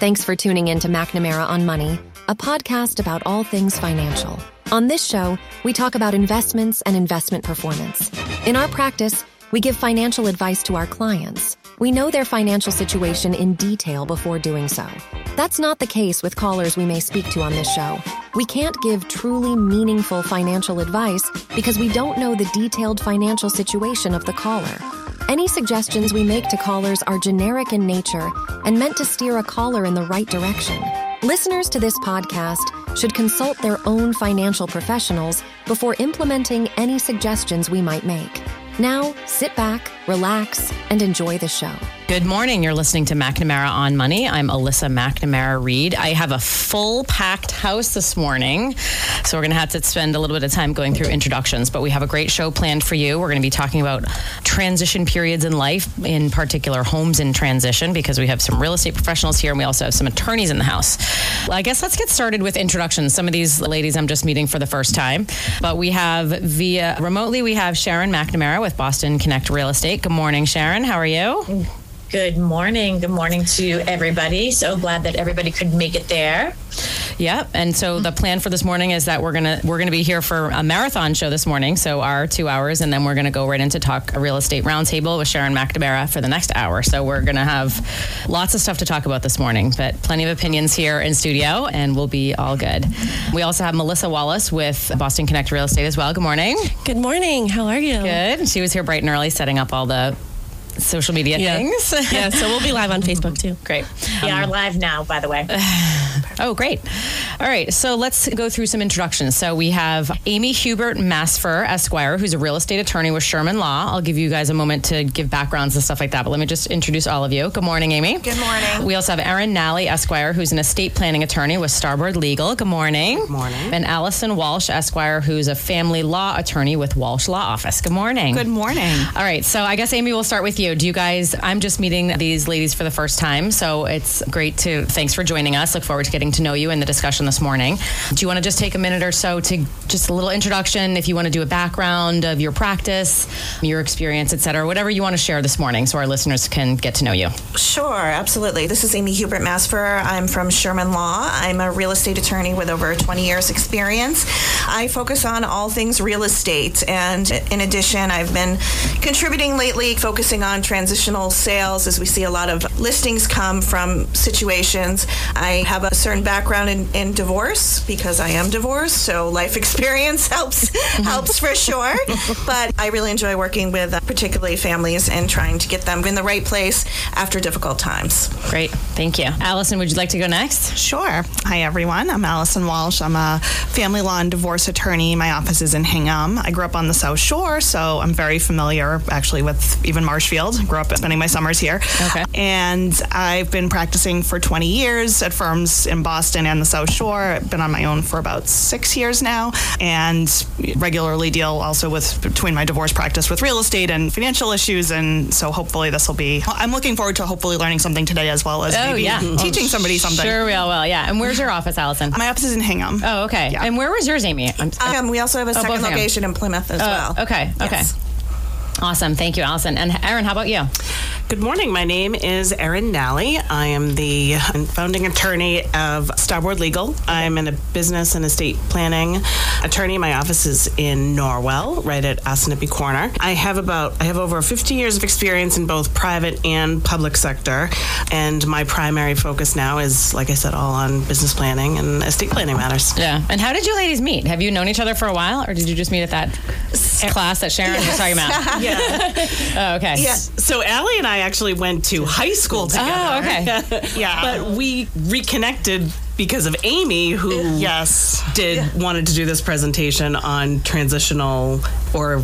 Thanks for tuning in to McNamara on Money, a podcast about all things financial. On this show, we talk about investments and investment performance. In our practice, we give financial advice to our clients. We know their financial situation in detail before doing so. That's not the case with callers we may speak to on this show. We can't give truly meaningful financial advice because we don't know the detailed financial situation of the caller. Any suggestions we make to callers are generic in nature and meant to steer a caller in the right direction. Listeners to this podcast should consult their own financial professionals before implementing any suggestions we might make. Now, sit back, relax, and enjoy the show. Good morning. You're listening to McNamara on Money. I'm Alyssa McNamara Reed. I have a full packed house this morning, so we're going to have to spend a little bit of time going through introductions, but we have a great show planned for you. We're going to be talking about transition periods in life, in particular homes in transition, because we have some real estate professionals here and we also have some attorneys in the house. Well, I guess let's get started with introductions. Some of these ladies I'm just meeting for the first time, but we have via remotely, we have Sharon McNamara with Boston Connect Real Estate. Good morning, Sharon. How are you? Good morning. Good morning to everybody. So glad that everybody could make it there. Yep. And so the plan for this morning is that we're gonna we're gonna be here for a marathon show this morning. So our two hours, and then we're gonna go right into talk a real estate roundtable with Sharon McNamara for the next hour. So we're gonna have lots of stuff to talk about this morning, but plenty of opinions here in studio, and we'll be all good. We also have Melissa Wallace with Boston Connect Real Estate as well. Good morning. Good morning. How are you? Good. She was here bright and early setting up all the social media Yeah. things. Yeah, so we'll be live on Facebook too. Great. We um, are live now, by the way. Oh, great. All right. So let's go through some introductions. So we have Amy Hubert Masferrer, Esquire, who's a real estate attorney with Sherman Law. I'll give you guys a moment to give backgrounds and stuff like that, but let me just introduce all of you. Good morning, Amy. Good morning. We also have Erin Nally, Esquire, who's an estate planning attorney with Starboard Legal. Good morning. Good morning. And Allison Walsh, Esquire, who's a family law attorney with Walsh Law Office. Good morning. Good morning. All right, so I guess Amy, we'll start with you. Do you guys? I'm just meeting these ladies for the first time, so it's great to. Thanks for joining us. Look forward to getting to know you in the discussion this morning. Do you want to just take a minute or so to just a little introduction? If you want to do a background of your practice, your experience, et cetera, whatever you want to share this morning, so our listeners can get to know you. Sure, absolutely. This is Amy Hubert Masferrer. I'm from Sherman Law. I'm a real estate attorney with over 20 years experience. I focus on all things real estate and in addition, I've been contributing lately focusing on transitional sales as we see a lot of listings come from situations. I have a certain background in, in divorce because I am divorced, so life experience helps helps for sure. But I really enjoy working with uh, particularly families and trying to get them in the right place after difficult times. Great, thank you. Allison, would you like to go next? Sure. Hi, everyone. I'm Allison Walsh. I'm a family law and divorce attorney. My office is in Hingham. I grew up on the South Shore, so I'm very familiar actually with even Marshfield. Grew up spending my summers here. Okay. And I've been practicing for 20 years at firms in Boston and the South Shore. I've been on my own for about six years now and regularly deal also with between my divorce practice with real estate and financial issues. And so hopefully this will be, I'm looking forward to hopefully learning something today as well as Oh, maybe yeah. teaching somebody something. Sure, we all will. Yeah. And where's your office, Allison? My office is in Hingham. Oh, okay. Yeah. And where was yours, Amy? I'm- Um, we also have a both second of them. location in Plymouth as Oh, well. okay, okay. Yes. Awesome. Thank you, Allison. And Erin, how about you? Good morning. My name is Erin Nally. I am the founding attorney of Starboard Legal. I'm in a business and estate planning attorney. My office is in Norwell, right at Assinippi Corner. I have about I have over 50 years of experience in both private and public sector, and my primary focus now is, like I said, all on business planning and estate planning matters. Yeah. And how did you ladies meet? Have you known each other for a while, or did you just meet at that class that Sharon was talking about? Yeah. Oh, okay. Yeah. So Allie and I actually went to high school oh, together. Oh, okay. Yeah. But we reconnected because of Amy, who Yes. did wanted to do this presentation on transitional or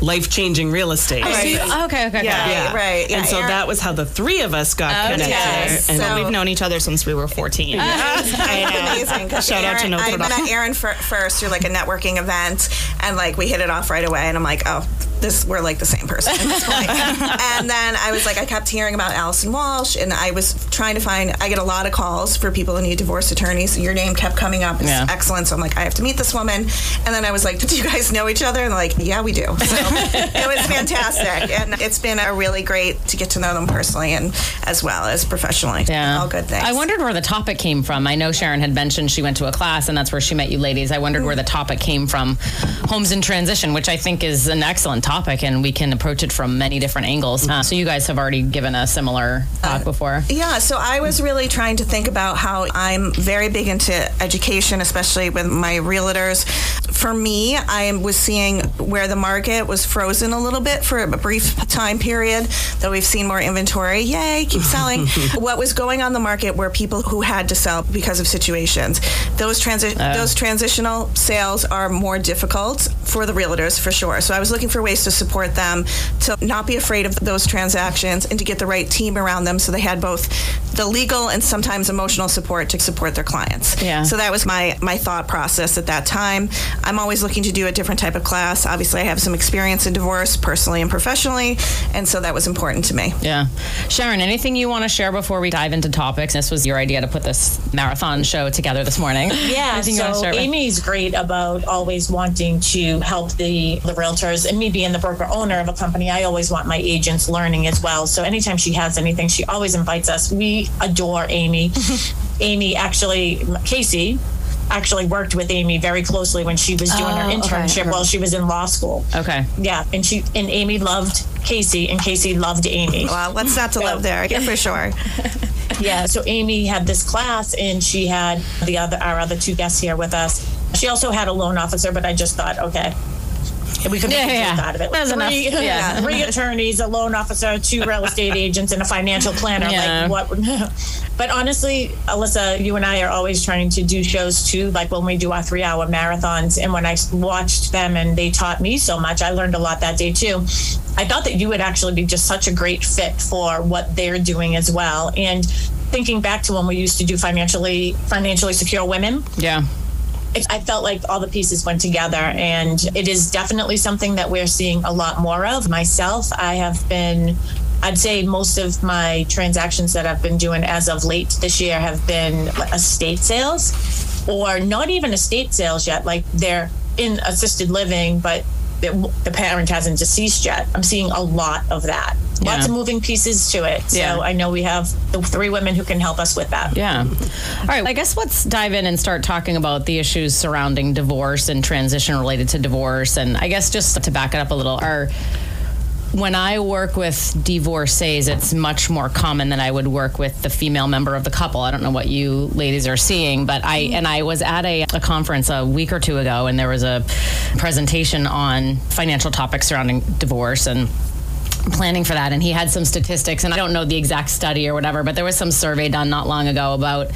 life changing real estate. So you- okay, okay, okay. Yeah. right. Yeah, and so Erin- that was how the three of us got Okay. connected. Yes. And So- We've known each other since we were 14. amazing. 'cause Shout out to Erin- Notre I met Dame. Erin fir- first through like a networking event, and like we hit it off right away. And I'm like, oh, this we're like the same person at this point. and then I was like, I kept hearing about Allison Walsh, and I was trying to find. I get a lot of calls for people who need divorce attorneys. Your name kept coming up. It's Yeah. excellent. So I'm like, I have to meet this woman. And then I was like, do you guys know each other? And like, yeah, we do. So it was fantastic, and it's been a really great to get to know them personally and as well as professionally. Yeah. all good things. I wondered where the topic came from. I know Sharon had mentioned she went to a class and that's where she met you ladies. I wondered where the topic came from. Homes in transition, which I think is an excellent topic and we can approach it from many different angles. Uh, so you guys have already given a similar talk before. Yeah, so I was really trying to think about how I'm very big into education, especially with my realtors. For me, I was seeing where the market was frozen a little bit for a brief time period, though we've seen more inventory. Yay, keep selling. what was going on the market were people who had to sell because of situations. Those transi- oh. those transitional sales are more difficult for the realtors for sure. So I was looking for ways to support them to not be afraid of those transactions and to get the right team around them so they had both the legal and sometimes emotional support to support their clients. Yeah. So that was my my thought process at that time. I'm always looking to do a different type of class. Obviously, I have some experience in divorce personally and professionally, and so that was important to me. Yeah. Sharon, anything you want to share before we dive into topics? This was your idea to put this marathon show together this morning. Yeah, Anything you wanna so Amy's great about always wanting to help the, the realtors. And me being the broker owner of a company, I always want my agents learning as well. So anytime she has anything, she always invites us. We adore Amy. Amy actually, Casey, actually worked with Amy very closely when she was doing her Oh, okay. internship while she was in law school. Okay. Yeah, and she and Amy loved Casey, and Casey loved Amy. Well, what's not to love there? Yeah, for sure. Yeah, so Amy had this class, and she had the other our other two guests here with us. She also had a loan officer, but I just thought, okay, we could make Yeah, a yeah. out of it. There's three, enough, yeah. three attorneys, a loan officer, two real estate agents, and a financial planner. Yeah. Like what? but honestly, Alyssa, you and I are always trying to do shows too. Like when we do our three-hour marathons, and when I watched them and they taught me so much, I learned a lot that day too. I thought that you would actually be just such a great fit for what they're doing as well. And thinking back to when we used to do financially financially secure women, Yeah. I felt like all the pieces went together, and it is definitely something that we're seeing a lot more of. Myself, I have been. I'd say most of my transactions that I've been doing as of late this year have been estate sales, or not even estate sales yet. Like they're in assisted living, but the, the parent hasn't deceased yet. I'm seeing a lot of that. Lots of moving pieces to it. So Yeah. I know we have the three women who can help us with that. Yeah. All right. I guess let's dive in and start talking about the issues surrounding divorce and transition related to divorce. And I guess just to back it up a little, are when I work with divorcees, it's much more common than I would work with the female member of the couple. I don't know what you ladies are seeing, but I mm-hmm. and I was at a, a conference a week or two ago, and there was a presentation on financial topics surrounding divorce and planning for that and he had some statistics and I don't know the exact study or whatever but there was some survey done not long ago about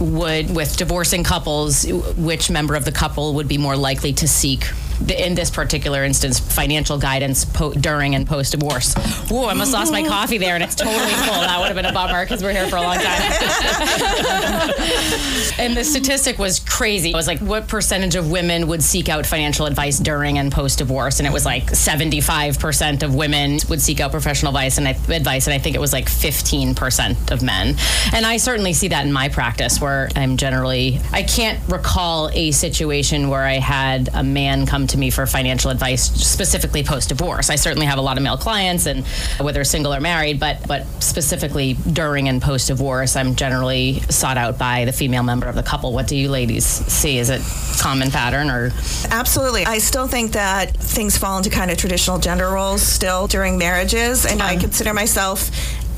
would with divorcing couples which member of the couple would be more likely to seek the- in this particular instance financial guidance po- during and post divorce. Whoa, I almost lost my coffee there and it's totally full. That would have been a bummer because we're here for a long time. and the statistic was crazy. It was like what percentage of women would seek out financial advice during and post divorce and it was like 75% of women would seek out professional advice and I, advice and I think it was like 15% of men. And I certainly see that in my practice where I'm generally I can't recall a situation where I had a man come to me for financial advice specifically post divorce. I certainly have a lot of male clients and whether single or married, but but specifically during and post divorce, I'm generally sought out by the female member of the couple. What do you ladies see? Is it common pattern or Absolutely. I still think that things fall into kind of traditional gender roles still during marriages, and I uh-huh. consider myself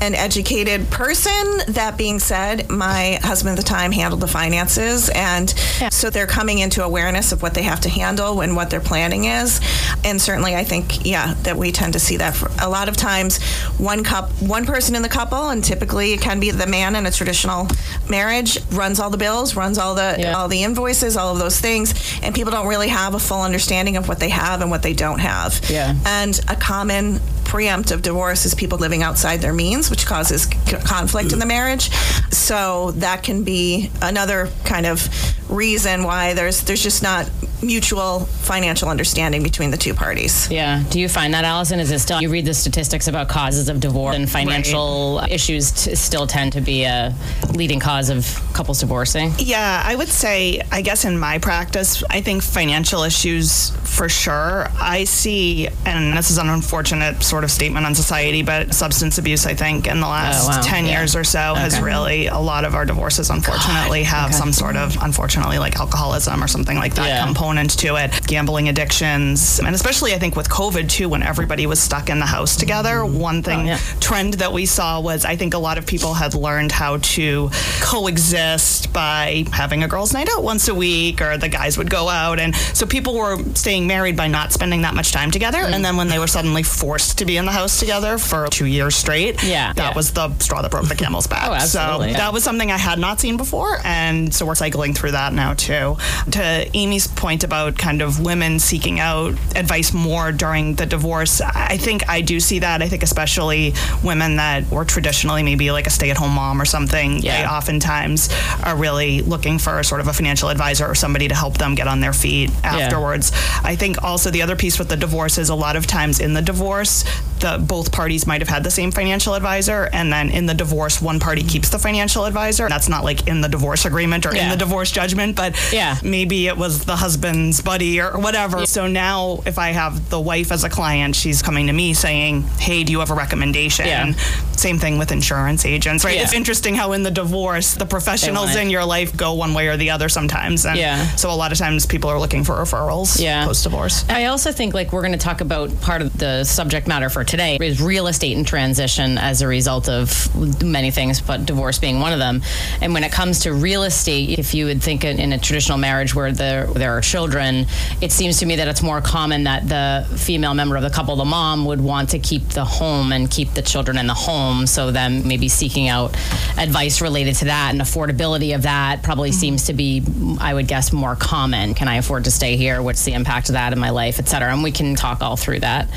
an educated person. That being said, my husband at the time handled the finances, and so they're coming into awareness of what they have to handle and what their planning is. And certainly, I think, yeah, that we tend to see that for a lot of times. One cup, one person in the couple, and typically it can be the man in a traditional marriage, runs all the bills, runs all the Yeah. all the invoices, all of those things, and people don't really have a full understanding of what they have and what they don't have. Yeah. And a common preemptive divorce is people living outside their means, which causes conflict in the marriage. So that can be another kind of reason why there's there's just not mutual financial understanding between the two parties. Yeah. Do you find that, Allison? Is it still, you read the statistics about causes of divorce and financial issues t- still tend to be a leading cause of couples divorcing? Yeah, I would say, I guess in my practice, I think financial issues for sure. I see, and this is an unfortunate sort of statement on society, but substance abuse, I think, in the oh, last Oh, wow. 10 Yeah. years or so has really, a lot of our divorces, unfortunately, have some sort of, unfortunately, like alcoholism or something like that Yeah. component to it, gambling addictions. And especially, I think, with COVID too, when everybody was stuck in the house together, one thing, Oh, yeah. trend that we saw was I think a lot of people had learned how to coexist by having a girls' night out once a week, or the guys would go out. And so people were staying married by not spending that much time together. Mm. And then when they were suddenly forced to be in the house together for two years straight, Yeah, that yeah. was the straw that broke the camel's back. Oh. So that was something I had not seen before. And so we're cycling through that now, too. To Amy's point about kind of women seeking out advice more during the divorce, I think I do see that. I think especially women that were traditionally maybe like a stay at home mom or something, yeah. they oftentimes are really looking for sort of a financial advisor or somebody to help them get on their feet afterwards. I think also the other piece with the divorce is a lot of times in the divorce, the both parties might have had the same financial advisor, and then in the divorce, one party mm-hmm. keeps the financial advisor. That's not like in the divorce agreement or in the divorce judgment, but Yeah. maybe it was the husband's buddy or whatever. So now, if I have the wife as a client, she's coming to me saying, "Hey, do you have a recommendation?" Yeah. Same thing with insurance agents, right? Yeah. It's interesting how in the divorce, the professionals in your life go one way or the other sometimes. And Yeah. so a lot of times people are looking for referrals Yeah. post divorce. I also think like we're going to talk about part of the subject matter for today is real estate in transition as a result of many things, but divorce being one of them. And when it comes to real estate, if you would think in, a traditional marriage where there there are children, it seems to me that it's more common that the female member of the couple, the mom, would want to keep the home and keep the children in the home. So then maybe seeking out advice related to that and affordability of that probably seems to be, I would guess, more common. Can I afford to stay here? What's the impact of that in my life, et cetera? And we can talk all through that.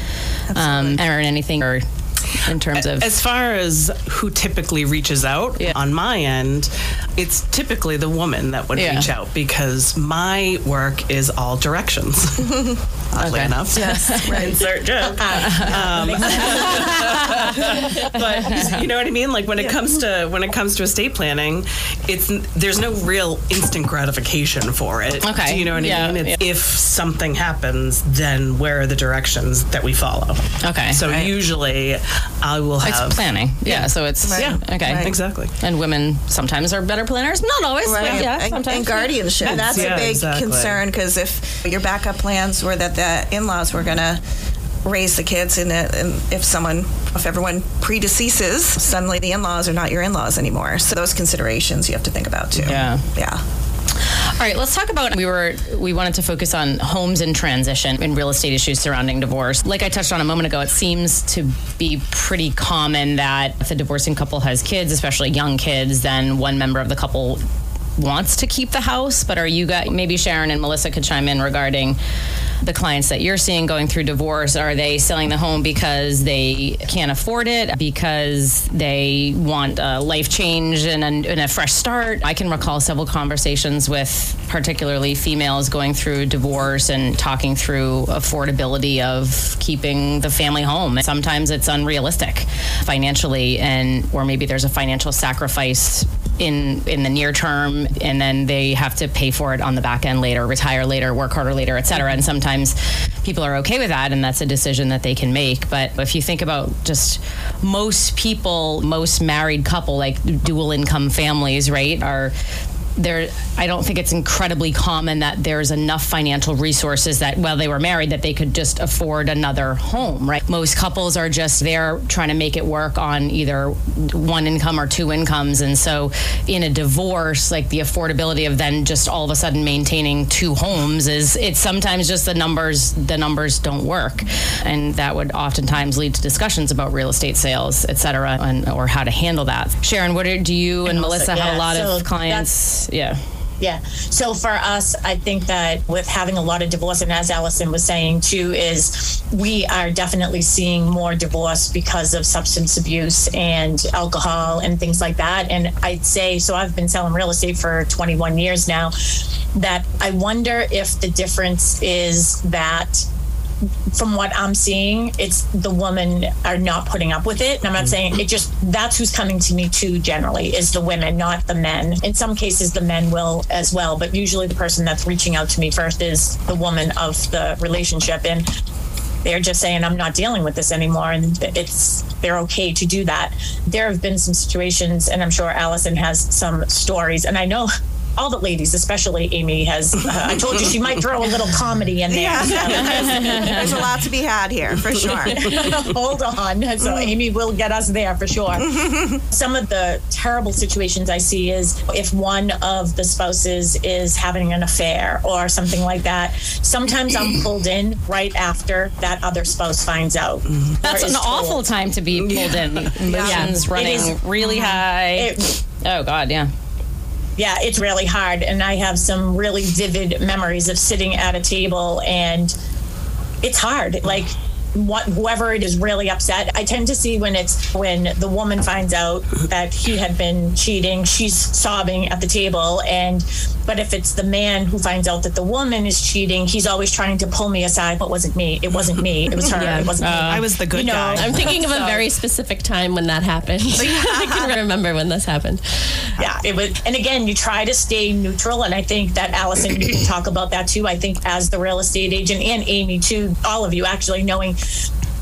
Um, Erin, anything. Or in terms of As far as who typically reaches out Yeah. on my end, it's typically the woman that would Yeah. reach out because my work is all directions. Oddly Okay. enough. Yes. Insert joke. Um, but you know what I mean? Like when it comes to when it comes to estate planning, it's there's no real instant gratification for it. Okay. Do you know what I mean? If something happens, then where are the directions that we follow? Okay. So Right. usually I will have it's planning. Yeah. So it's Right. yeah. Okay. Right. Exactly. And women sometimes are better planners. Not always. But Right. yeah. and, sometimes. and guardianship. That's Yeah, a big exactly. concern because if your backup plans were that the in-laws were going to raise the kids and if someone if everyone predeceases suddenly the in-laws are not your in-laws anymore so those considerations you have to think about too Yeah. yeah All right, let's talk about we were we wanted to focus on homes in transition and real estate issues surrounding divorce. Like I touched on a moment ago, it seems to be pretty common that if a divorcing couple has kids, especially young kids, then one member of the couple wants to keep the house. But are you guys maybe Sharon and Melissa could chime in regarding the clients that you're seeing going through divorce? Are they selling the home because they can't afford it, because they want a life change and a, and a fresh start? I can recall several conversations with particularly females going through divorce and talking through affordability of keeping the family home. Sometimes it's unrealistic financially, and or maybe there's a financial sacrifice in in the near term and then they have to pay for it on the back end later retire later work harder later et cetera. And sometimes people are okay with that and that's a decision that they can make. But if you think about just most people most married couple like dual income families right are there i don't think it's incredibly common that there's enough financial resources that while they were married that they could just afford another home right? Most couples are just there trying to make it work on either one income or two incomes. And so in a divorce like the affordability of then just all of a sudden maintaining two homes is it's sometimes just the numbers the numbers don't work. And that would oftentimes lead to discussions about real estate sales et cetera and or how to handle that. Sharon what are, do you and melissa have a lot So of clients yeah Yeah. So for us, I think that with having a lot of divorce, and as Allison was saying too, is we are definitely seeing more divorce because of substance abuse and alcohol and things like that. And I'd say, so I've been selling real estate for 21 years now, that I wonder if the difference is that from what I'm seeing, it's the women are not putting up with it. And I'm not mm-hmm. saying it just that's who's coming to me too generally is the women, not the men. In some cases the men will as well, but usually the person that's reaching out to me first is the woman of the relationship and they're just saying I'm not dealing with this anymore and it's they're okay to do that. There have been some situations and I'm sure Allison has some stories and I know all the ladies, especially Amy, has. Uh, I told you she might throw a little comedy in there. Yeah. There's a lot to be had here for sure. Hold on. So mm. Amy will get us there for sure. Some of the terrible situations I see is if one of the spouses is having an affair or something like that. Sometimes I'm pulled in right after that other spouse finds out. Mm. That's an is awful time to be pulled in. Emotions It running is. really mm-hmm. high. It- oh God, yeah. Yeah, it's really hard. And I have some really vivid memories of sitting at a table and it's hard. Like what whoever it is really upset. I tend to see when it's when the woman finds out that he had been cheating, she's sobbing at the table and but if it's the man who finds out that the woman is cheating, he's always trying to pull me aside. It wasn't me. It wasn't me. It was her. Yeah. It wasn't me. Uh, I was the good You know, guy. I'm thinking of a So- very specific time when that happened. I can remember when this happened. yeah it was and again you try to stay neutral and i think that allison you can talk about that too i think as the real estate agent and amy too all of you actually knowing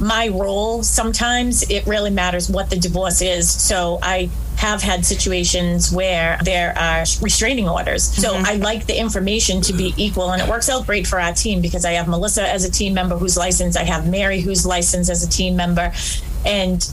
my role sometimes it really matters what the divorce is. So i have had situations where there are restraining orders. So mm-hmm. I like the information to be equal, and it works out great for our team because I have Melissa as a team member who's licensed, I have Mary who's licensed as a team member, and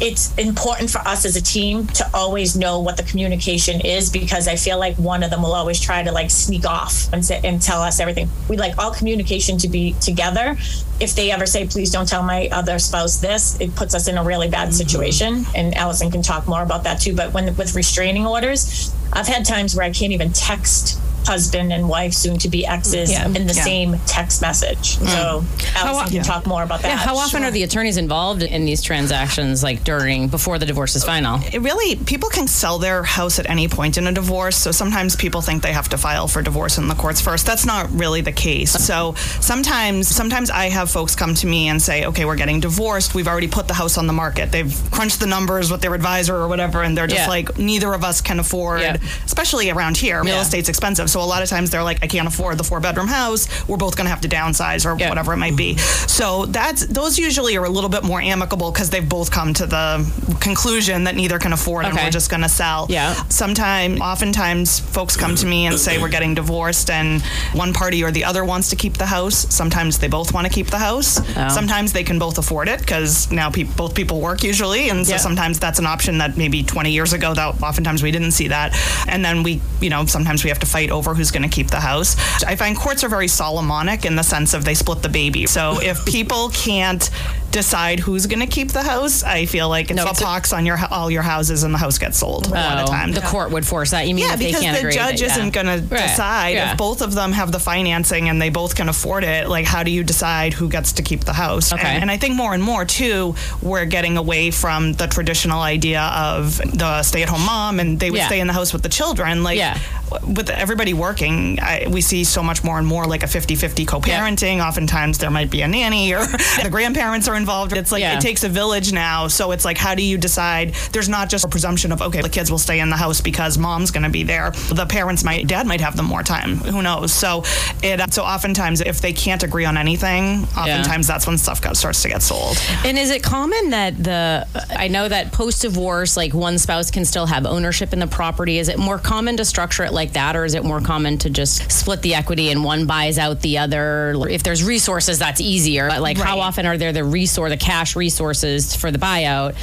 it's important for us as a team to always know what the communication is because I feel like one of them will always try to like sneak off and say, and tell us everything. We like all communication to be together. If they ever say, please don't tell my other spouse this, it puts us in a really bad mm-hmm. situation. And Allison can talk more about that too. But when with restraining orders, I've had times where I can't even text husband and wife, soon to be exes, Yeah. in the Yeah. same text message. Mm. So Allison can talk more about that. Yeah, how often are the attorneys involved in these transactions, like during, before the divorce is final? it really people can sell their house at any point in a divorce so sometimes people think they have to file for divorce in the courts first that's not really the case so sometimes sometimes i have folks come to me and say okay we're getting divorced we've already put the house on the market they've crunched the numbers with their advisor or whatever and they're just Yeah. like neither of us can afford Yeah. especially around here real Yeah. estate's expensive so a lot of times they're like i can't afford the four bedroom house we're both going to have to downsize or Yeah. whatever it might be so that's those usually are a little bit more amicable because they've both come to the conclusion that neither can afford and Okay. we're just going to sell. Yeah. Sometimes, oftentimes, folks come to me and say we're getting divorced, and one party or the other wants to keep the house. Sometimes they both want to keep the house. Oh. Sometimes they can both afford it because now pe- both people work usually, and so Yeah. sometimes that's an option that maybe 20 years ago that oftentimes we didn't see that. And then we, you know, sometimes we have to fight over who's going to keep the house. I find courts are very Solomonic in the sense of they split the baby. So if people can't decide who's going to keep the house, I feel like it's No, a it's a- pox on your all your houses and the house gets sold one at a Oh, time. The court would force that. You mean yeah, because can't the agree? judge that- yeah. isn't going to Right. decide Yeah. if both of them have the financing and they both can afford it. Like, how do you decide who gets to keep the house? Okay. And, and I think more and more too, we're getting away from the traditional idea of the stay-at-home mom and they would Yeah. stay in the house with the children. Like, Yeah. With everybody working, I, we see so much more and more like a 50-50 co-parenting. Oftentimes there might be a nanny or the grandparents are involved. It's like Yeah. it takes a village now. So it's like, how do you decide? There's not just a presumption of okay, the kids will stay in the house because mom's going to be there. The parents might, dad might have them more time. Who knows? So it. So oftentimes, if they can't agree on anything, oftentimes that's when stuff got, starts to get sold. And is it common that the I know that post divorce, like one spouse can still have ownership in the property. Is it more common to structure it like that, or is it more common to just split the equity and one buys out the other? If there's resources, that's easier. But like, how often are there the resource, the cash resources for the buyout?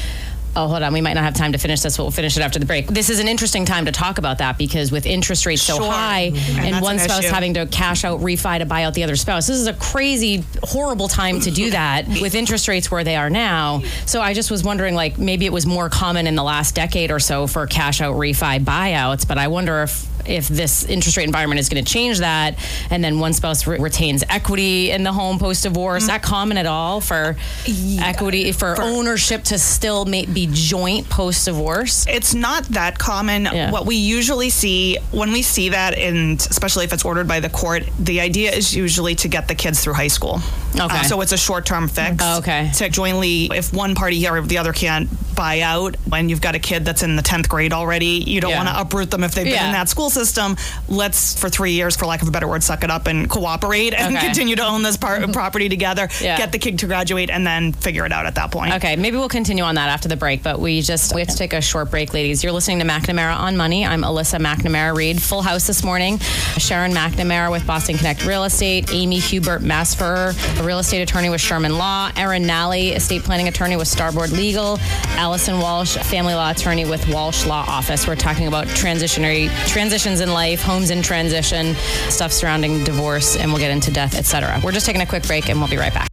Oh, hold on. We might not have time to finish this, but we'll finish it after the break. This is an interesting time to talk about that because with interest rates so Sure. high Mhm. And and, one an spouse issue. having to cash out, refi to buy out the other spouse, this is a crazy, horrible time to do that with interest rates where they are now. So I just was wondering, like, maybe it was more common in the last decade or so for cash out, refi buyouts, but I wonder if if this interest rate environment is going to change that, and then one spouse re- retains equity in the home post divorce. Is that common at all for equity for, ownership to still may, be joint post divorce? It's not that common. Yeah. What we usually see when we see that, and especially if it's ordered by the court, the idea is usually to get the kids through high school. Uh, Okay. so it's a short term fix. Oh, okay. To jointly, if one party or the other can't buy out, when you've got a kid that's in the 10th grade already, you don't Yeah. want to uproot them if they've been in that school system. Let's, for three years, for lack of a better word, suck it up and cooperate and Okay. continue to own this par- property together, Yeah. get the kid to graduate, and then figure it out at that point. Okay, maybe we'll continue on that after the break, but we just we have to take a short break, ladies. You're listening to McNamara on Money. I'm Alyssa McNamara Reed. Full house this morning. Sharon McNamara with Boston Connect Real Estate, Amy Hubert Masferrer, a real estate attorney with Sherman Law, Erin Nally, estate planning attorney with Starboard Legal, Allison Walsh, family law attorney with Walsh Law Office. We're talking about transitionary transitionary transitions in life, homes in transition, stuff surrounding divorce, and we'll get into death, etc. We're just taking a quick break, and we'll be right back.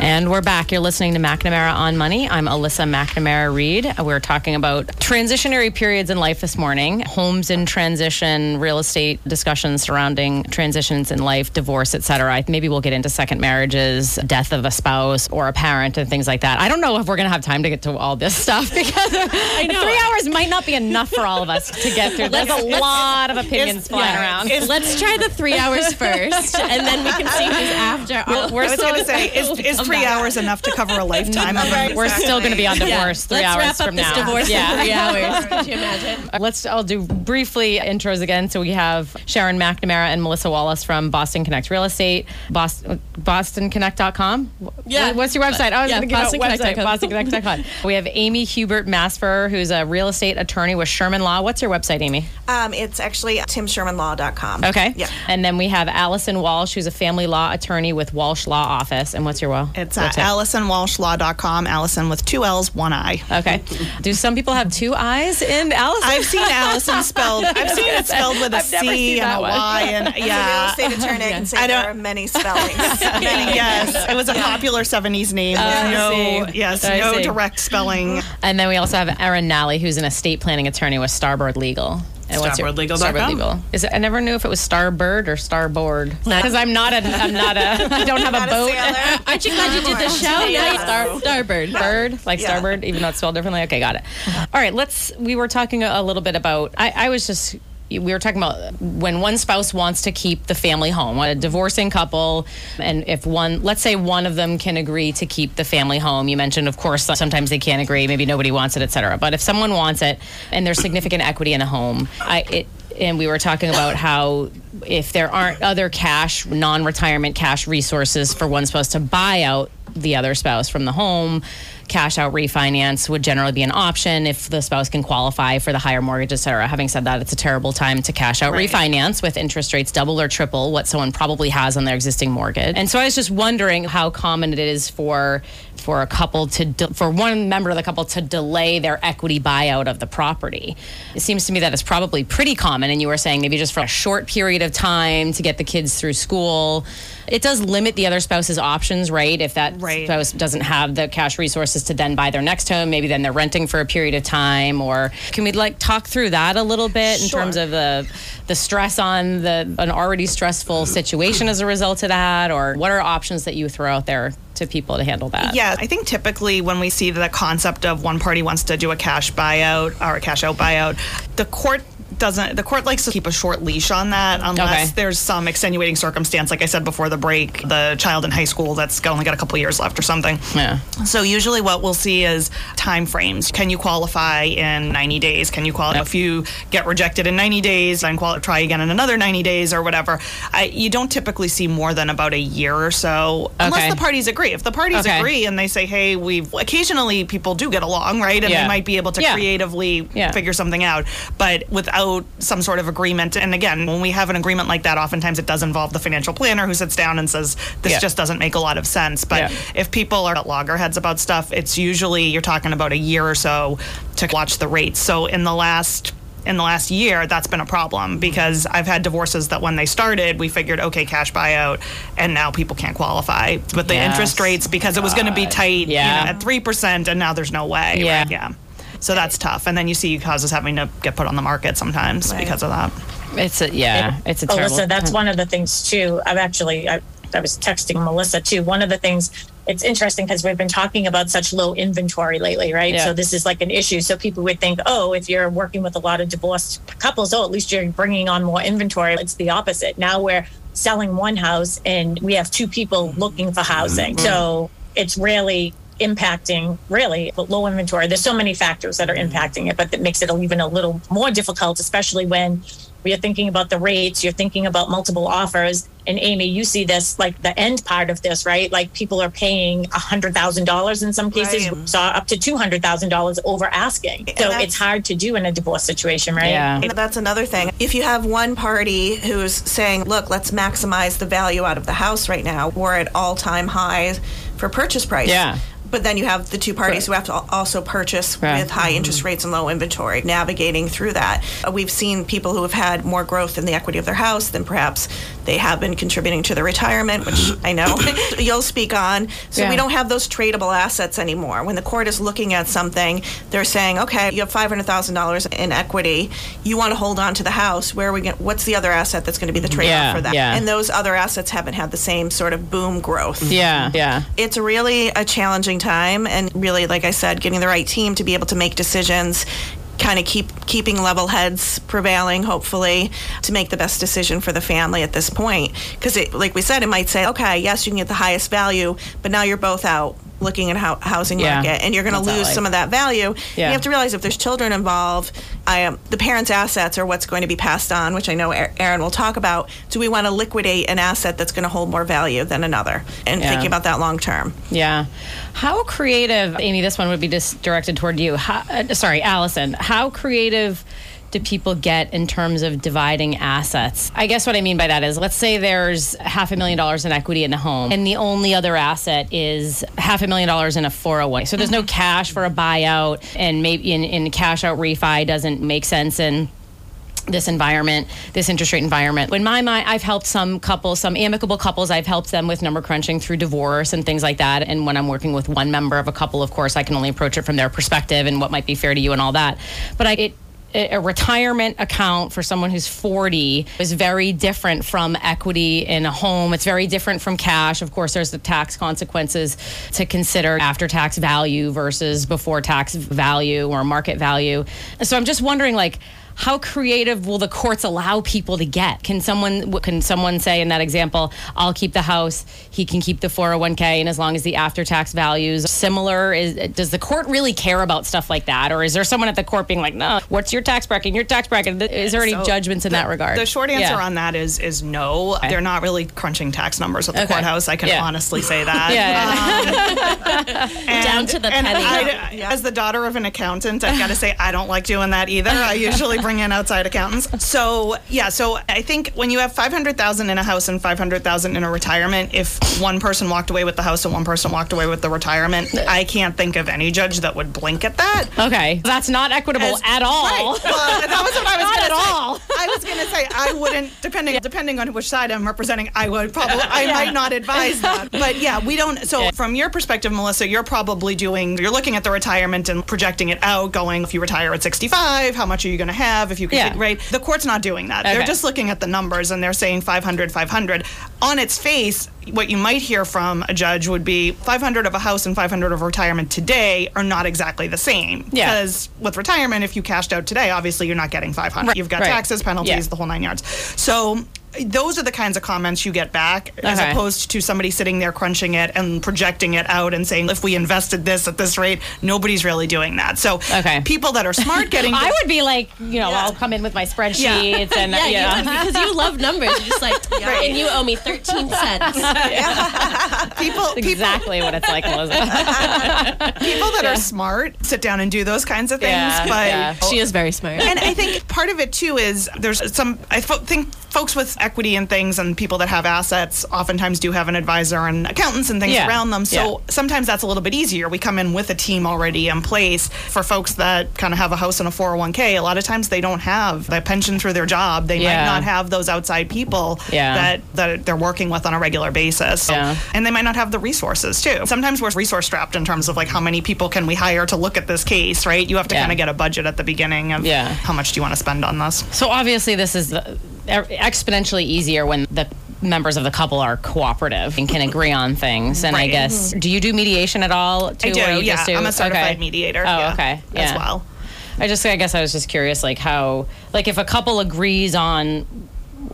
And we're back. You're listening to McNamara on Money. I'm Alyssa McNamara Reed. We're talking about transitionary periods in life this morning, homes in transition, real estate discussions surrounding transitions in life, divorce, etc. Maybe we'll get into second marriages, death of a spouse or a parent, and things like that. I don't know if we're going to have time to get to all this stuff because three hours might not be enough for all of us to get through. There's a lot of opinions flying around. Let's try the three hours first, and then we can see who's after. Well, we're I was going to say, is, is three hours enough to cover a lifetime of it? We're still going to be on divorce three Let's hours wrap up from this now. divorce yeah. in three hours. Could you imagine? Let's. I'll do briefly intros again. So we have Sharon McNamara and Melissa Wallace from Boston Connect Real Estate. Boston, BostonConnect.com. Yeah. What's your website? I was Yeah, going to give out website. BostonConnect.com. BostonConnect.com. we have Amy Hubert Masferrer, who's a real estate attorney with Sherman Law. What's your website, Amy? Um, it's actually timshermanlaw.com. Okay. Yeah. And then we have Allison Walsh, who's a family law attorney with Walsh Law Office. And what's your well? It's uh, website? AllisonWalshLaw.com. Allison with two L's, one I. Okay. Do some people have two eyes in Allison? I've seen Allison spelled. I've seen it spelled with a C and a one. Y, and As a real yeah. estate attorney, I can say I there don't- are many spellings. Many, yes, it was a popular '70s name. I no, yes, I no see. direct spelling. And then we also have Erin Nally, who's an estate planning attorney with Starboard Legal. And what's your- StarboardLegal.com. Starboard Legal. Is it, I never knew if it was Starbird or Starboard because I'm not a I'm not a I don't have a boat. sailor. Aren't you glad you did the show? You star, Starbird. Bird, like Yeah. starboard, even though it's spelled differently. Okay, got it. All right, let's. We were talking a, a little bit about. I, I was just. We were talking about when one spouse wants to keep the family home, a divorcing couple, and if one, let's say one of them can agree to keep the family home. You mentioned, of course, sometimes they can't agree, maybe nobody wants it, et cetera. But if someone wants it and there's significant equity in a home, I, it, and we were talking about how if there aren't other cash, non retirement cash resources for one spouse to buy out the other spouse from the home, cash out refinance would generally be an option if the spouse can qualify for the higher mortgage, et cetera. Having said that, it's a terrible time to cash out refinance with interest rates double or triple what someone probably has on their existing mortgage. And so I was just wondering how common it is for for a couple to de- for one member of the couple to delay their equity buyout of the property. It seems to me that it's probably pretty common and you were saying maybe just for a short period of time to get the kids through school. It does limit the other spouse's options, right? If that Right. spouse doesn't have the cash resources to then buy their next home, maybe then they're renting for a period of time or can we like talk through that a little bit in Sure. terms of the the stress on the an already stressful situation as a result of that or what are options that you throw out there to people to handle that? Yeah, I think typically when we see the concept of one party wants to do a cash buyout or a cash out buyout, the court doesn't the court likes to keep a short leash on that unless Okay. there's some extenuating circumstance like i said before the break the child in high school that's only got a couple years left or something Yeah. so usually what we'll see is time frames. Can you qualify in 90 days? Can you qualify if you get rejected in 90 days and quali- try again in another 90 days or whatever? I, you don't typically see more than about a year or so unless Okay. the parties agree. If the parties Okay. agree and they say, "Hey, we've occasionally people do get along, right? And Yeah. they might be able to Yeah. creatively Yeah. figure something out." But without some sort of agreement. And again, when we have an agreement like that, oftentimes it does involve the financial planner who sits down and says, this Yeah. just doesn't make a lot of sense. But Yeah. if people are at loggerheads about stuff, it's usually you're talking about a year or so to watch the rates. So in the last in the last year, that's been a problem because I've had divorces that when they started, we figured, okay, cash buyout, and now people can't qualify with the Yes. interest rates because it was going to be tight you know, at three percent, and now there's no way. Yeah. right? yeah. So that's tough, and then you see houses having to get put on the market sometimes Right. because of that. It's a yeah, it's a terrible. Alyssa, that's one of the things too. I've actually, I, I was texting Melissa too. One of the things, it's interesting because we've been talking about such low inventory lately, right? Yeah. So this is like an issue. So people would think, oh, if you're working with a lot of divorced couples, oh, at least you're bringing on more inventory. It's the opposite. Now we're selling one house and we have two people looking for housing. Mm-hmm. So it's really impacting really but low inventory there's so many factors that are mm-hmm. impacting it but that makes it even a little more difficult especially when we are thinking about the rates you're thinking about multiple offers and amy you see this like the end part of this right like people are paying a hundred thousand dollars in some cases Right. saw up to two hundred thousand dollars over asking so it's hard to do in a divorce situation right Yeah. And that's another thing. If you have one party who's saying, look, let's maximize the value out of the house right now, we're at all time highs for purchase price. Yeah. But then you have the two parties who have to also purchase Right. with high interest rates and low inventory, navigating through that. Uh, We've seen people who have had more growth in the equity of their house than perhaps they have been contributing to their retirement, which I know you'll speak on. So Yeah. we don't have those tradable assets anymore. When the court is looking at something, they're saying, okay, you have five hundred thousand dollars in equity. You want to hold on to the house. Where are we? Going, what's the other asset that's going to be the trade-off Yeah, for that? yeah. And those other assets haven't had the same sort of boom growth yeah, yeah. it's really a challenging time and really like i said getting the right team to be able to make decisions kind of keep keeping level heads prevailing hopefully to make the best decision for the family at this point. Because it like we said it might say okay yes you can get the highest value but now you're both out looking at how housing Yeah. market and you're going to lose like? some of that value Yeah. you have to realize if there's children involved I, um, the parents assets are what's going to be passed on which i know Erin will talk about do we want to liquidate an asset that's going to hold more value than another and Yeah. thinking about that long term Yeah. How creative, Amy, this one would be just directed toward you. How, uh, sorry, Allison. How creative do people get in terms of dividing assets? I guess what I mean by that is let's say there's half a million dollars in equity in the home, and the only other asset is half a million dollars in a 401. So there's no mm-hmm. cash for a buyout, and maybe in, in cash out refi doesn't make sense in this environment, this interest rate environment. In my mind, I've helped some couples, some amicable couples, I've helped them with number crunching through divorce and things like that. And when I'm working with one member of a couple, of course, I can only approach it from their perspective and what might be fair to you and all that. But I, it, a retirement account for someone who's 40 is very different from equity in a home. It's very different from cash. Of course, there's the tax consequences to consider after tax value versus before tax value or market value. So I'm just wondering, like, how creative will the courts allow people to get? Can someone can someone say in that example, "I'll keep the house, he can keep the 401k, and as long as the after tax values similar, is does the court really care about stuff like that, or is there someone at the court being like, "No, what's your tax bracket? Your tax bracket." Is there any So judgments in the- that regard? The short answer Yeah. on that is is no. They're not really crunching tax numbers at the Okay. courthouse. I can Yeah. honestly say that. Yeah, um, And- Down to the penny. I- As the daughter of an accountant, I've got to say I don't like doing that either. I usually bring in outside accountants. So yeah, so I think when you have five hundred thousand in a house and five hundred thousand in a retirement, if one person walked away with the house and one person walked away with the retirement, I can't think of any judge that would blink at that. okay, that's not equitable As- at all. Right. Well, that was what I was Not at say. all. I was going to say I wouldn't, depending depending on which side I'm representing, I would probably I might not advise that. But yeah, we don't. So from your perspective, Melissa, you're probably doing. You're looking at the retirement and projecting it out, going if you retire at 65, how much are you going to have? If you can, Yeah. right? The court's not doing that. Okay. They're just looking at the numbers and they're saying 500, 500. On its face, what you might hear from a judge would be 500 of a house and 500 of retirement today are not exactly the same. Yeah. Because with retirement, if you cashed out today, obviously you're not getting 500. Right, You've got right. taxes, penalties, Yeah. the whole nine yards. So those are the kinds of comments you get back as opposed to somebody sitting there crunching it and projecting it out and saying if we invested this at this rate nobody's really doing that so Okay. people that are smart getting I would be like, you know, I'll come in with my spreadsheets and Yeah, yeah. You, because you love numbers. You're just like, and you owe me 13 cents. people people exactly what it's like, Melissa. people that are smart sit down and do those kinds of things Yeah, but yeah. She is very smart. and I think part of it too is there's some. I fo- think folks with equity and things and people that have assets oftentimes do have an advisor and accountants and things Yeah. around them. So Yeah. sometimes that's a little bit easier. We come in with a team already in place. For folks that kind of have a house and a 401k, a lot of times they don't have that pension through their job. They Yeah. might not have those outside people that that they're working with on a regular basis. So-. And they might not have the resources too. Sometimes we're resource strapped in terms of like how many people can we hire to look at this case, right? You have to kind of get a budget at the beginning of how much do you want to spend on this? So obviously, this is uh, exponentially easier when the members of the couple are cooperative and can agree on things. And I guess, do you do mediation at all? Too, I do, yeah. just do- I'm a certified okay. mediator. Oh, yeah, okay. As Yeah. well. I just, I guess I was just curious, like how, like if a couple agrees on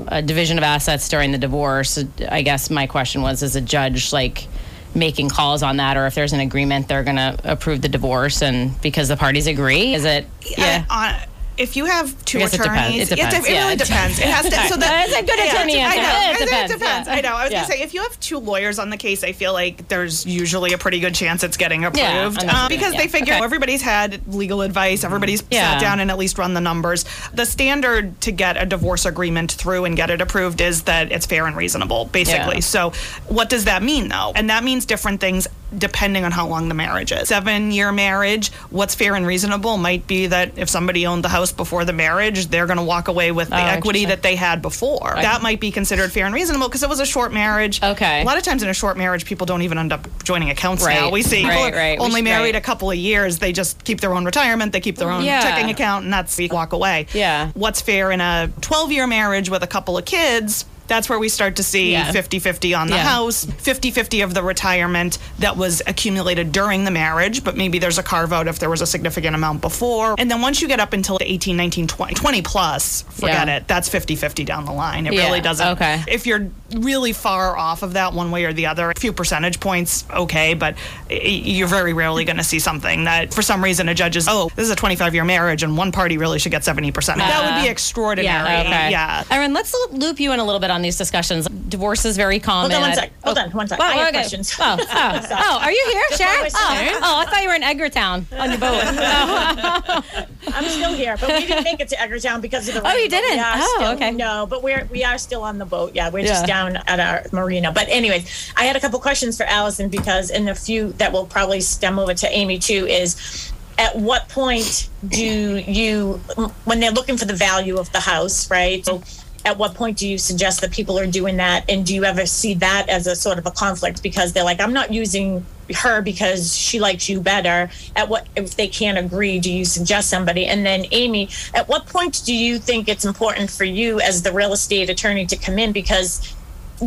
a division of assets during the divorce, I guess my question was, is a judge like making calls on that, or if there's an agreement, they're going to approve the divorce, and because the parties agree, is it? Yeah. Uh, on- if you have two guess it depends. attorneys, It depends, it yeah. really depends. It has to. So that That's a good attorney I know. It depends, It depends. yeah. I know. I was gonna say if you have two lawyers on the case, I feel like there's usually a pretty good chance it's getting approved um, because they figure Okay. everybody's had legal advice, everybody's sat down and at least run the numbers. The standard to get a divorce agreement through and get it approved is that it's fair and reasonable, basically. So, what does that mean though? And that means different things depending on how long the marriage is. Seven year marriage, what's fair and reasonable might be that if somebody owned the house before the marriage, they're going to walk away with the Oh, equity that they had before. That might be considered fair and reasonable because it was a short marriage. Okay. A lot of times in a short marriage, people don't even end up joining accounts Right. now. We see Right, right. Only should- married a couple of years. They just keep their own retirement. They keep their own Yeah. checking account, and that's we walk away. Yeah. What's fair in a 12 year marriage with a couple of kids? That's where we start to see Yeah. 50 50 on the Yeah. house, 50 50 of the retirement that was accumulated during the marriage, but maybe there's a carve out if there was a significant amount before. And then once you get up until 18, 19, 20, 20 plus, forget Yeah. it. That's 50 50 down the line. It really doesn't. Okay. If you're really far off of that one way or the other, a few percentage points, okay, but you're very rarely going to see something that for some reason a judge is, oh, this is a 25 year marriage and one party really should get 70%. that would be extraordinary. Uh, Okay. Yeah. Erin, let's loop you in a little bit on these discussions. Divorce is very common. Hold on one sec. Hold on one sec. Oh, I have okay. questions. Oh, oh, oh, are you here, Sharon? Oh, oh, I thought you were in Edgartown on your boat. I'm still here, but we didn't make it to Edgartown because of the rain. Oh, you didn't? are Oh, still- okay. No, but we're we are still on the boat. Yeah, we're Yeah. just down at our marina. But anyways, I had a couple questions for Allison because, and a few that will probably stem over to Amy too is. At what point do you, when they're looking for the value of the house, right? So at what point do you suggest that people are doing that? And do you ever see that as a sort of a conflict because they're like, I'm not using her because she likes you better. At what, if they can't agree, do you suggest somebody? And then, Amy, at what point do you think it's important for you as the real estate attorney to come in? Because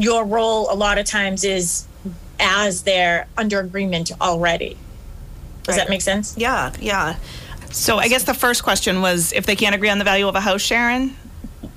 your role a lot of times is as they're under agreement already. Does that make sense? Yeah, yeah. So I guess the first question was if they can't agree on the value of a house, Sharon,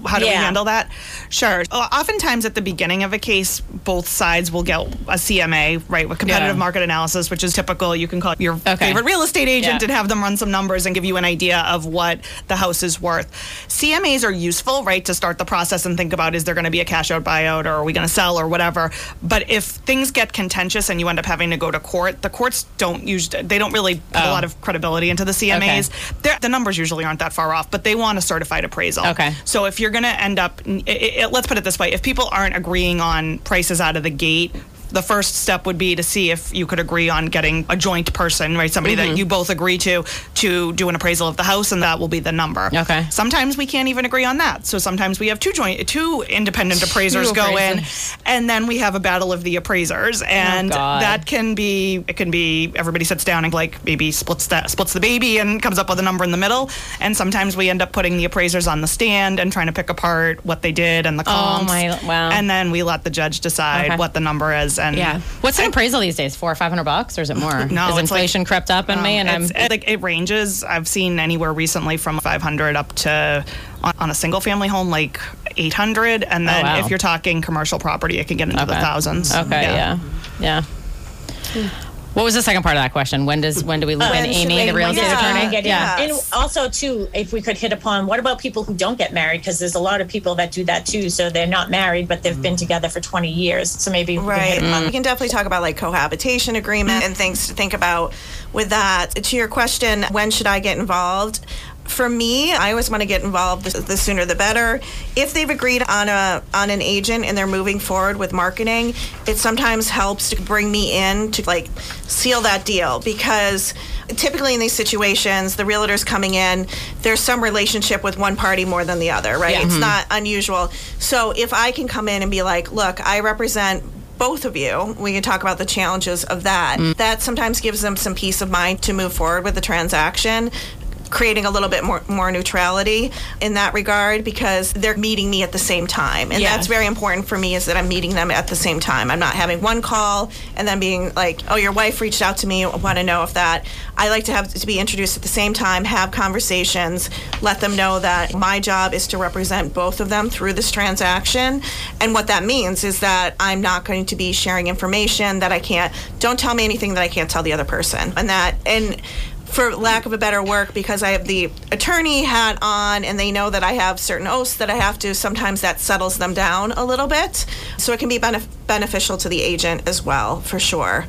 how do we handle that? Sure. Uh, Oftentimes at the beginning of a case, both sides will get a CMA, right, with competitive Yeah. market analysis, which is typical. You can call your Okay. favorite real estate agent Yeah. and have them run some numbers and give you an idea of what the house is worth. CMAs are useful, right, to start the process and think about is there going to be a cash out buyout or are we going to sell or whatever. But if things get contentious and you end up having to go to court, the courts don't use they don't really put a Oh. lot of credibility into the CMAs. They're- The numbers usually aren't that far off, but they want a certified appraisal. Okay. So if you're going to end up, i i let's put it this way: if people aren't agreeing on prices out of the gate. The first step would be to see if you could agree on getting a joint person, right? Somebody Mm-hmm. that you both agree to, to do an appraisal of the house, and that will be the number. Okay. Sometimes we can't even agree on that. So sometimes we have two joint, two independent appraisers go in, and then we have a battle of the appraisers, and Oh, that can be it can be everybody sits down and like maybe splits that splits the baby and comes up with a number in the middle and sometimes we end up putting the appraisers on the stand and trying to pick apart what they did and the comps Oh, my- wow. and then we let the judge decide Okay. what the number is and Yeah. What's an appraisal these days? Four or five hundred bucks, or is it more? No, Has it's like- inflation crept up in me, and I'm Um, it, like it ranges. I've seen anywhere recently from 500 up to on, on a single family home like 800 and then Oh, wow. if you're talking commercial property it can get into the Okay. thousands Okay, yeah. Yeah. What was the second part of that question? When does when do we loop in When um, Amy, the real estate should we attorney? Get in. Yeah. And also, too, if we could hit upon what about people who don't get married? Because there's a lot of people that do that too. So they're not married, but they've been mm. together for 20 years. So maybe we can Right. hit upon We can definitely talk about like cohabitation agreement mm. and things to think about with that. To your question, when should I get involved? For me, I always want to get involved the, the sooner the better. If they've agreed on a on an agent and they're moving forward with marketing, it sometimes helps to bring me in to like seal that deal because typically in these situations, the realtor's coming in, there's some relationship with one party more than the other, right? It's mm-hmm. not unusual. So if I can come in and be like, look, I represent both of you, we can talk about the challenges of that. Mm. That sometimes gives them some peace of mind to move forward with the transaction. Creating a little bit more, more neutrality in that regard because they're meeting me at the same time. And Yeah. that's very important for me is that I'm meeting them at the same time. I'm not having one call and then being like, oh, your wife reached out to me, I want to know if that. I like to have to be introduced at the same time, have conversations, let them know that my job is to represent both of them through this transaction. And what that means is that I'm not going to be sharing information that I can't, don't tell me anything that I can't tell the other person. And that, and for lack of a better work, because I have the attorney hat on and they know that I have certain oaths that I have to, sometimes that settles them down a little bit. So it can be benef- beneficial to the agent as well, for sure.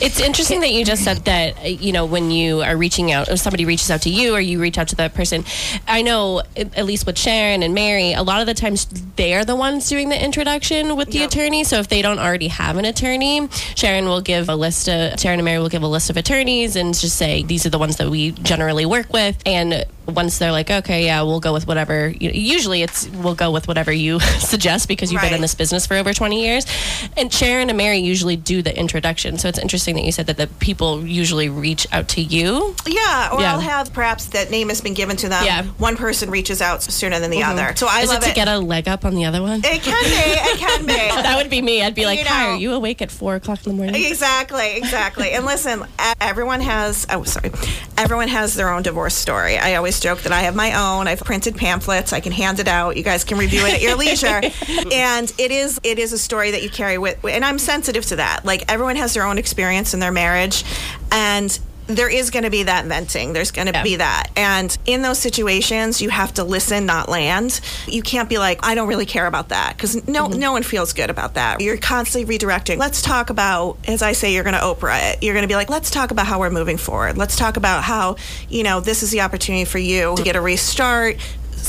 It's interesting that you just said that, you know, when you are reaching out, or somebody reaches out to you or you reach out to that person. I know, at at least with Sharon and Mary, a lot of the times they're the ones doing the introduction with the Yep. attorney. So if they don't already have an attorney, Sharon will give a list of, Sharon and Mary will give a list of attorneys and just say, these are the ones that we generally work with. And once they're like, okay, yeah, we'll go with whatever, you usually it's, we'll go with whatever you suggest because you've been in this business for over 20 years. And Sharon and Mary usually do the introduction. So it's interesting that you said that the people usually reach out to you. Yeah, or Yeah. I'll have perhaps that name has been given to them. Yeah. One person reaches out sooner than the mm-hmm. other. So I Is love it to get a leg up on the other one? It can be. It can be. that would be me. I'd be like, You "Hi, are you awake at four o'clock in the morning?" Exactly, exactly. And listen, everyone has, oh, sorry, everyone has their own divorce story. I always joke that I have my own. I've printed pamphlets. I can hand it out. You guys can review it at your leisure. and it is, it is a story that you carry with, and I'm sensitive to that. Like everyone has their own experience in their marriage, and there is going to be that venting. There's going to Yeah. be that. And in those situations, you have to listen, not land. You can't be like, I don't really care about that because no, mm-hmm. no one feels good about that. You're constantly redirecting. Let's talk about, as I say, you're going to Oprah it. You're going to be like, let's talk about how we're moving forward. Let's talk about how, you know, this is the opportunity for you to get a restart.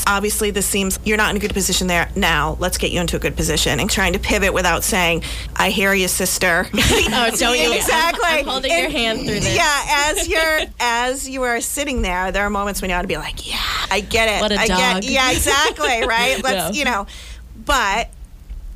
Obviously, this seems you're not in a good position there now. Let's get you into a good position and trying to pivot without saying, "I hear you, sister." Oh, don't you? exactly. I'm, I'm holding your hand through this. yeah, as you're as you are sitting there, there are moments when you ought to be like, "Yeah, I get it. What a I dog. get, yeah, exactly, right? Let's, Yeah. you know, but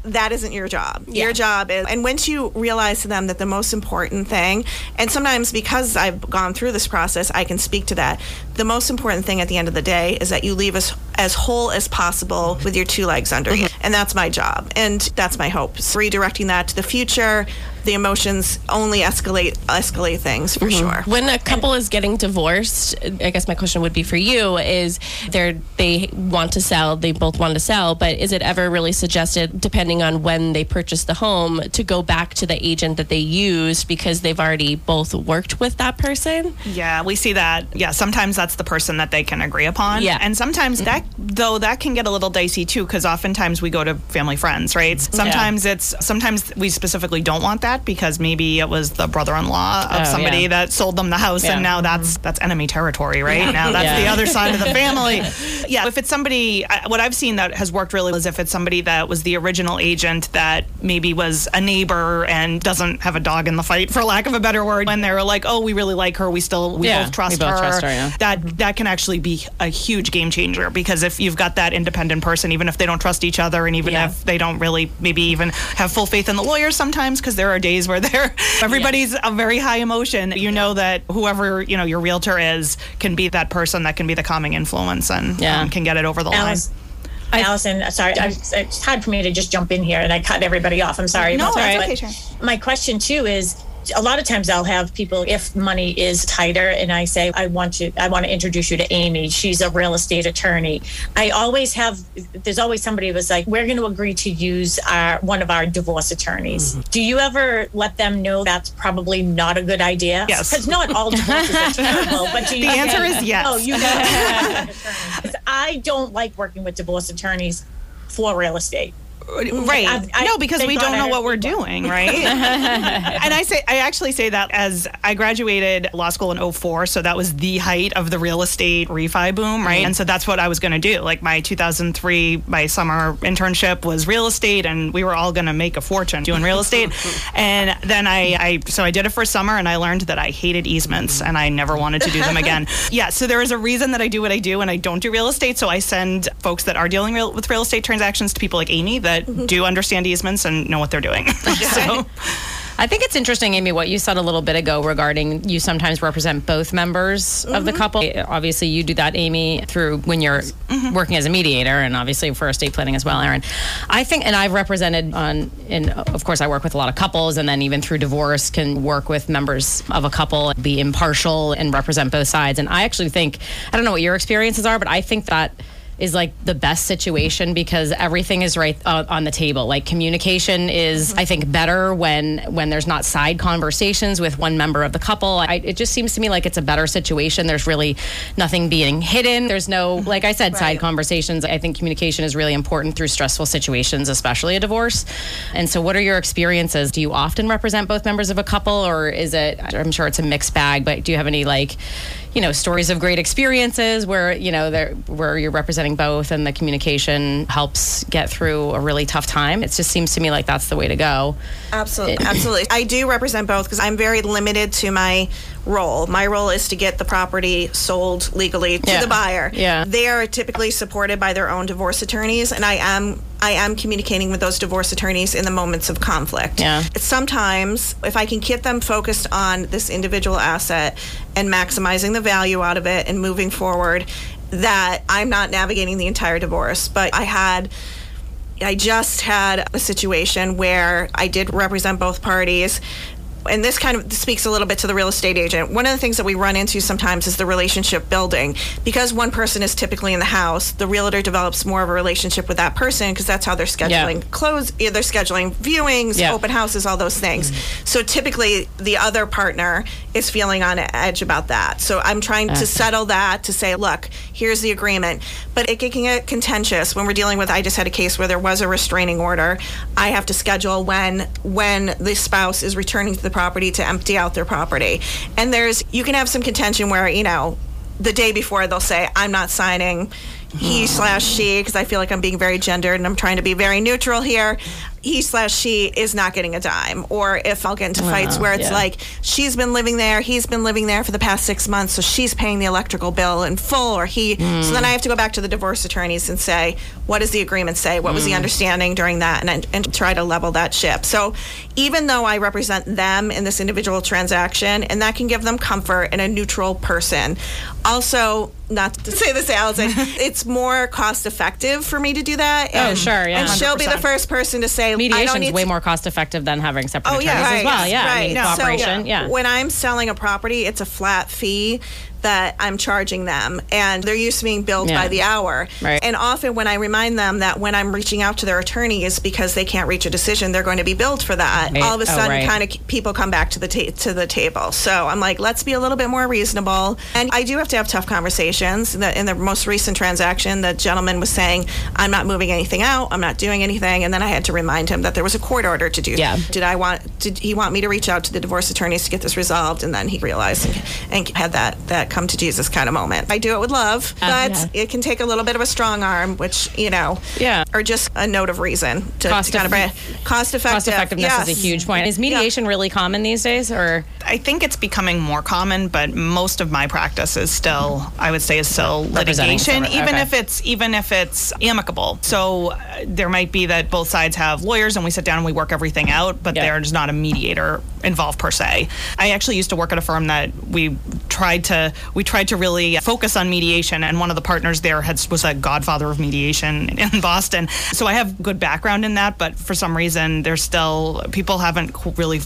that isn't your job. Your job is, and once you realize to them that the most important thing, and sometimes because I've gone through this process, I can speak to that. The most important thing at the end of the day is that you leave us as whole as possible with your two legs under you. Mm-hmm. And that's my job. And that's my hope. So redirecting that to the future, the emotions only escalate escalate things for mm-hmm. sure. When a couple is getting divorced, I guess my question would be for you: Is they they want to sell, they both want to sell, but is it ever really suggested, depending on when they purchase the home, to go back to the agent that they used because they've already both worked with that person? Yeah, we see that. Yeah, sometimes that's the person that they can agree upon. Yeah. And sometimes mm-hmm. that, though, that can get a little dicey too, because oftentimes we go to family friends, right? Mm-hmm. Sometimes it's, sometimes we specifically don't want that because maybe it was the brother in law of Oh, somebody yeah. that sold them the house Yeah. and now that's, mm-hmm. that's enemy territory, right? Now that's Yeah. the other side of the family. Yeah, if it's somebody, what I've seen that has worked really is if it's somebody that was the original agent that maybe was a neighbor and doesn't have a dog in the fight, for lack of a better word, when they're like, oh, we really like her, we still, we Yeah, both trust we both her. trust her, yeah. That that can actually be a huge game changer because if you've got that independent person, even if they don't trust each other, and even Yeah. if they don't really maybe even have full faith in the lawyers sometimes, because there are days where they're everybody's a very high emotion. You know that whoever you know your realtor is can be that person that can be the calming influence and Yeah. um, can get it over the line. Alice, Allison, sorry, I, it's hard for me to just jump in here and I cut everybody off. I'm sorry No, about that. that's okay, but Sharon. My question too is a lot of times I'll have people if money is tighter and I say I want you I want to introduce you to Amy. She's a real estate attorney. I always have there's always somebody who's like we're going to agree to use our one of our divorce attorneys. Mm-hmm. do you ever let them know that's probably not a good idea? Yes. Because not all divorces are terrible but the answer is yes oh you know I don't like working with divorce attorneys for real estate right. I, I, no because we don't know what we're doing right? And i say i actually say that as i graduated law school in 04 so that was the height of the real estate refi boom right? Mm-hmm. and so that's what i was going to do. Like my 2003 my summer internship was real estate and we were all going to make a fortune doing real estate. And then I, I so i did it for summer and i learned that i hated easements and i never wanted to do them again. Yeah so there is a reason that i do what i do and i don't do real estate. So i send folks that are dealing real, with real estate transactions to people like amy that that do understand easements and know what they're doing. so. I think it's interesting, Amy, what you said a little bit ago regarding you sometimes represent both members mm-hmm. of the mm-hmm. couple. Obviously, you do that, Amy, through when you're mm-hmm. working as a mediator, and obviously for estate planning as well, Erin. I think, and I've represented on, and of course, I work with a lot of couples, and then even through divorce, can work with members of a couple, be impartial, and represent both sides. And I actually think, I don't know what your experiences are, but I think that is like the best situation because everything is right uh, on the table. Like communication is, mm-hmm. I think, better when when there's not side conversations with one member of the couple. I, it just seems to me like it's a better situation. There's really nothing being hidden. There's no, like I said, right. side conversations. I think communication is really important through stressful situations, especially a divorce. And so, what are your experiences? Do you often represent both members of a couple, or is it? I'm sure it's a mixed bag, but do you have any like you know stories of great experiences where you know where you're representing both and the communication helps get through a really tough time. It just seems to me like that's the way to go. Absolutely it, absolutely. I do represent both because i'm very limited to my role. My role is to get the property sold legally to yeah. the buyer. Yeah. They are typically supported by their own divorce attorneys and I am I am communicating with those divorce attorneys in the moments of conflict. Yeah. Sometimes if I can get them focused on this individual asset and maximizing the value out of it and moving forward that I'm not navigating the entire divorce, but I had I just had a situation where I did represent both parties and this kind of speaks a little bit to the real estate agent. One of the things that we run into sometimes is the relationship building. Because one person is typically in the house, the realtor develops more of a relationship with that person because that's how they're scheduling yeah. close, they're scheduling viewings, yeah. open houses, all those things. Mm-hmm. So typically, the other partner is feeling on edge about that. So I'm trying okay. to settle that to say, look, here's the agreement. But it can get contentious when we're dealing with. I just had a case where there was a restraining order. I have to schedule when when the spouse is returning to the property to empty out their property. And there's, you can have some contention where, you know, the day before they'll say, I'm not signing he slash she because I feel like I'm being very gendered and I'm trying to be very neutral here he slash she is not getting a dime. Or if I'll get into fights where it's yeah. like she's been living there, he's been living there for the past six months, so she's paying the electrical bill in full, or he. Mm. So then I have to go back to the divorce attorneys and say, what does the agreement say? What was the mm. understanding during that? And, and try to level that ship. So even though I represent them in this individual transaction, and that can give them comfort and a neutral person, also, not to say this, Allison, it's more cost effective for me to do that. Oh, and, oh, sure, yeah. And she'll be the first person to say, mediation is way to... more cost effective than having separate oh, attorneys yeah, right, as well. Yeah, right. I mean, no, cooperation. So, yeah. When I'm selling a property, it's a flat fee that I'm charging them, and they're used to being billed yeah. by the hour. Right. And often, when I remind them that when I'm reaching out to their attorney is because they can't reach a decision, they're going to be billed for that. Right. All of a oh, sudden, oh, right. kind of people come back to the ta- to the table. So I'm like, let's be a little bit more reasonable. And I do have to have tough conversations. In the, in the most recent transaction, the gentleman was saying, "I'm not moving anything out. I'm not doing anything," and then I had to remind him that there was a court order to do. Yeah. Did I want? Did he want me to reach out to the divorce attorneys to get this resolved? And then he realized and, and had that that come to Jesus Jesus kind of moment. I do it with love, uh, but yeah. it can take a little bit of a strong arm, which you know, yeah, or just a note of reason to, cost to kind of bring cost effective. Cost effectiveness yes. is a huge point. Is mediation yeah. really common these days, or I think it's becoming more common, but most of my practice is still, I would say, is still litigation, even okay. if it's even if it's amicable. So uh, there might be that both sides have lawyers, and we sit down and we work everything out, but there's not a mediator involved per se. I actually used to work at a firm that we tried to we tried to really focus on mediation, and one of the partners there had, was a godfather of mediation in Boston. So I have good background in that, but for some reason, there's still people haven't really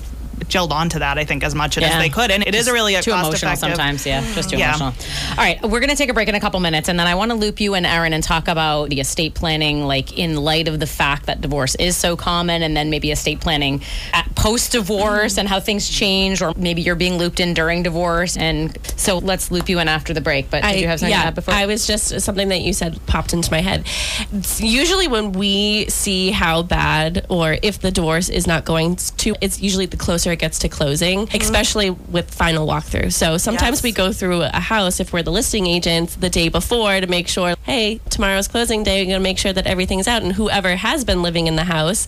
gelled onto that, I think, as much Yeah. as they could. And it is a really a too cost emotional effective. sometimes. Yeah, just too Yeah. emotional. All right, we're going to take a break in a couple minutes, and then I want to loop you and Erin and talk about the estate planning, like in light of the fact that divorce is so common, and then maybe estate planning at post divorce and how things change, or maybe you're being looped in during divorce. And so let's loop you in after the break. But did you have something yeah, to add before? I was just something that you said popped into my head. It's usually when we see how bad or if the divorce is not going to, it's usually the closer it gets to closing, mm-hmm. especially with final walkthrough. So sometimes Yes. we go through a house if we're the listing agents the day before to make sure, hey, tomorrow's closing day, we're going to make sure that everything's out. And whoever has been living in the house,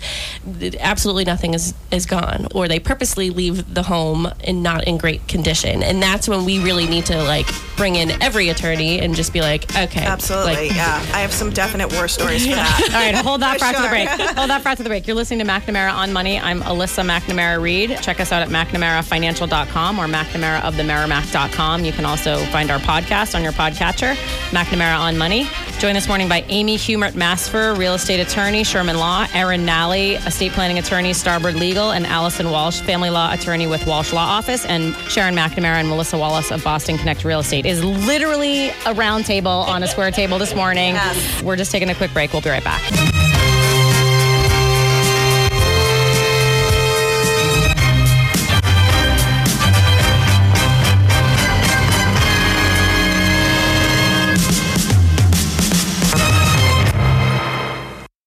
absolutely nothing is, is gone. Or they purposely leave the home and not in great condition. And that's when we really need to like bring in every attorney and just be like, okay. Absolutely, like, yeah. I have some definite war stories for that. All right, hold that for after the break. Hold that for after the break. You're listening to McNamara on Money. I'm Alyssa McNamara Reed. Check us out at McNamaraFinancial.com or McNamaraoftheMerrimack.com. You can also find our podcast on your podcatcher, McNamara on Money. Joined this morning by Amy Hubert Masferrer, real estate attorney, Sherman Law, Erin Nally, estate planning attorney, Starboard Legal, and Allison Walsh, family law attorney with Walsh Law Office, and Sharon McNamara and Melissa Wallace of Boston Connect Real Estate. Is literally a round table on a square table this morning. Yes. We're just taking a quick break. We'll be right back.